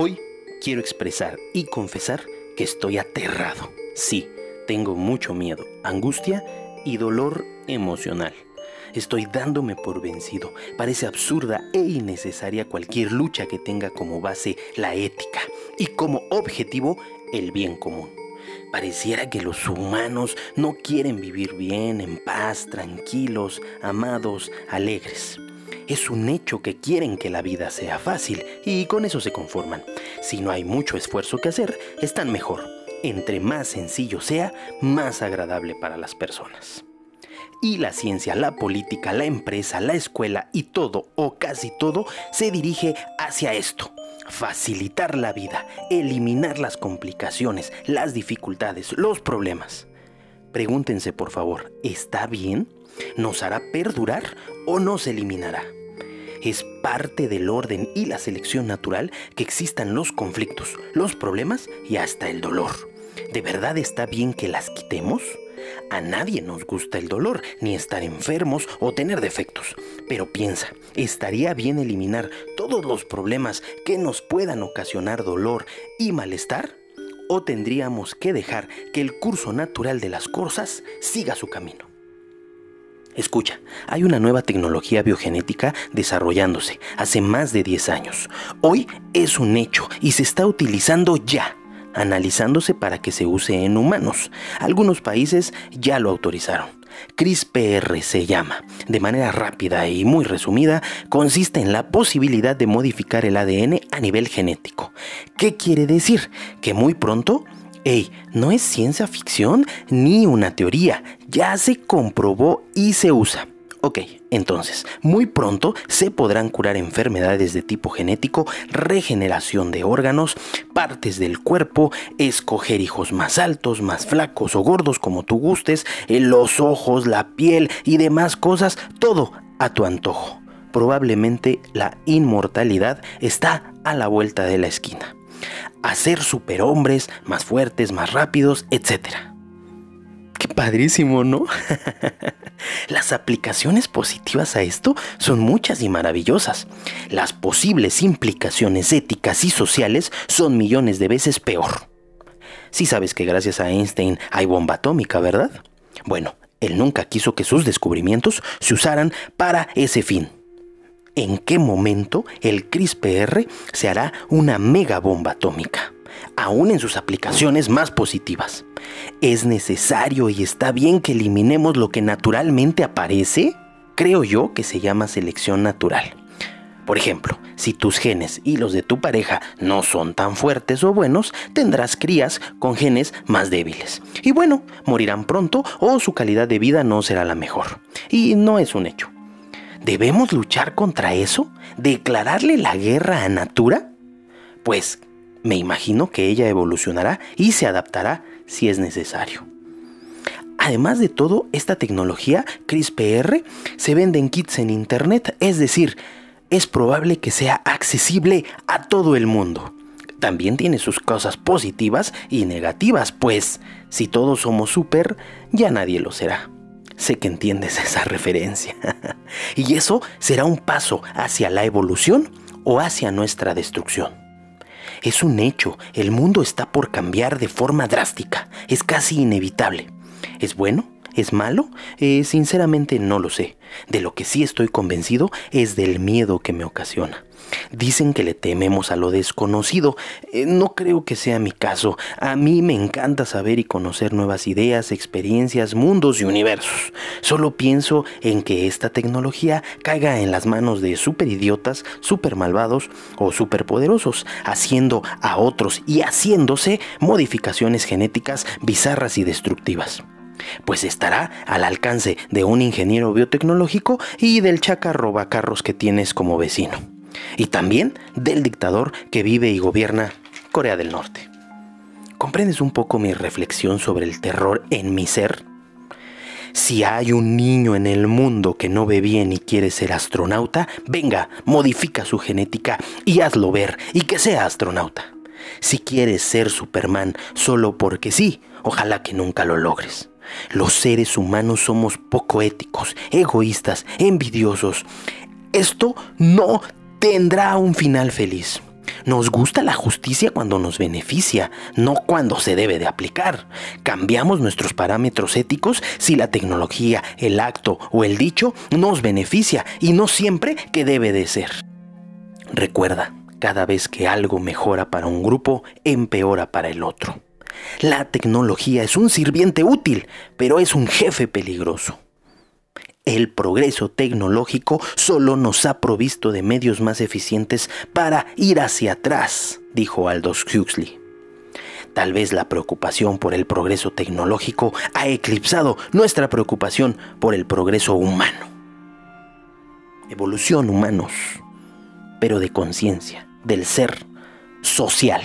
Hoy quiero expresar y confesar que estoy aterrado. Sí, tengo mucho miedo, angustia y dolor emocional. Estoy dándome por vencido. Parece absurda e innecesaria cualquier lucha que tenga como base la ética y como objetivo el bien común. Pareciera que los humanos no quieren vivir bien, en paz, tranquilos, amados, alegres. Es un hecho que quieren que la vida sea fácil y con eso se conforman. Si no hay mucho esfuerzo que hacer, están mejor. Entre más sencillo sea, más agradable para las personas. Y la ciencia, la política, la empresa, la escuela y todo o casi todo se dirige hacia esto. Facilitar la vida, eliminar las complicaciones, las dificultades, los problemas. Pregúntense por favor, ¿está bien? ¿Nos hará perdurar o nos eliminará? Es parte del orden y la selección natural que existan los conflictos, los problemas y hasta el dolor. ¿De verdad está bien que las quitemos? A nadie nos gusta el dolor, ni estar enfermos o tener defectos. Pero piensa, ¿estaría bien eliminar todos los problemas que nos puedan ocasionar dolor y malestar? ¿O tendríamos que dejar que el curso natural de las cosas siga su camino? Escucha, hay una nueva tecnología biogenética desarrollándose hace más de 10 años. Hoy es un hecho y se está utilizando ya, analizándose para que se use en humanos. Algunos países ya lo autorizaron. CRISPR se llama. De manera rápida y muy resumida, consiste en la posibilidad de modificar el ADN a nivel genético. ¿Qué quiere decir? Que muy pronto Ey, no es ciencia ficción ni una teoría, ya se comprobó y se usa. Ok, entonces, muy pronto se podrán curar enfermedades de tipo genético, regeneración de órganos, partes del cuerpo, escoger hijos más altos, más flacos o gordos como tú gustes, eh, los ojos, la piel y demás cosas, todo a tu antojo. Probablemente la inmortalidad está a la vuelta de la esquina a ser superhombres, más fuertes, más rápidos, etc. Qué padrísimo, ¿no? Las aplicaciones positivas a esto son muchas y maravillosas. Las posibles implicaciones éticas y sociales son millones de veces peor. Sí sabes que gracias a Einstein hay bomba atómica, ¿verdad? Bueno, él nunca quiso que sus descubrimientos se usaran para ese fin en qué momento el CRISPR se hará una mega bomba atómica, aún en sus aplicaciones más positivas. ¿Es necesario y está bien que eliminemos lo que naturalmente aparece? Creo yo que se llama selección natural. Por ejemplo, si tus genes y los de tu pareja no son tan fuertes o buenos, tendrás crías con genes más débiles. Y bueno, morirán pronto o su calidad de vida no será la mejor. Y no es un hecho. ¿Debemos luchar contra eso? ¿Declararle la guerra a Natura? Pues me imagino que ella evolucionará y se adaptará si es necesario. Además de todo, esta tecnología CRISPR se vende en kits en Internet, es decir, es probable que sea accesible a todo el mundo. También tiene sus cosas positivas y negativas, pues si todos somos súper, ya nadie lo será. Sé que entiendes esa referencia. y eso será un paso hacia la evolución o hacia nuestra destrucción. Es un hecho, el mundo está por cambiar de forma drástica, es casi inevitable. ¿Es bueno? ¿Es malo? Eh, sinceramente no lo sé. De lo que sí estoy convencido es del miedo que me ocasiona. Dicen que le tememos a lo desconocido. Eh, no creo que sea mi caso. A mí me encanta saber y conocer nuevas ideas, experiencias, mundos y universos. Solo pienso en que esta tecnología caiga en las manos de superidiotas, super malvados o superpoderosos, haciendo a otros y haciéndose modificaciones genéticas bizarras y destructivas pues estará al alcance de un ingeniero biotecnológico y del chacarro carros que tienes como vecino y también del dictador que vive y gobierna Corea del Norte. ¿Comprendes un poco mi reflexión sobre el terror en mi ser? Si hay un niño en el mundo que no ve bien y quiere ser astronauta, venga, modifica su genética y hazlo ver y que sea astronauta. Si quieres ser Superman solo porque sí, ojalá que nunca lo logres. Los seres humanos somos poco éticos, egoístas, envidiosos. Esto no tendrá un final feliz. Nos gusta la justicia cuando nos beneficia, no cuando se debe de aplicar. Cambiamos nuestros parámetros éticos si la tecnología, el acto o el dicho nos beneficia y no siempre que debe de ser. Recuerda, cada vez que algo mejora para un grupo, empeora para el otro. La tecnología es un sirviente útil, pero es un jefe peligroso. El progreso tecnológico solo nos ha provisto de medios más eficientes para ir hacia atrás, dijo Aldous Huxley. Tal vez la preocupación por el progreso tecnológico ha eclipsado nuestra preocupación por el progreso humano. Evolución humanos, pero de conciencia, del ser social.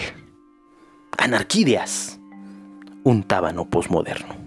Anarquídeas, un tábano posmoderno.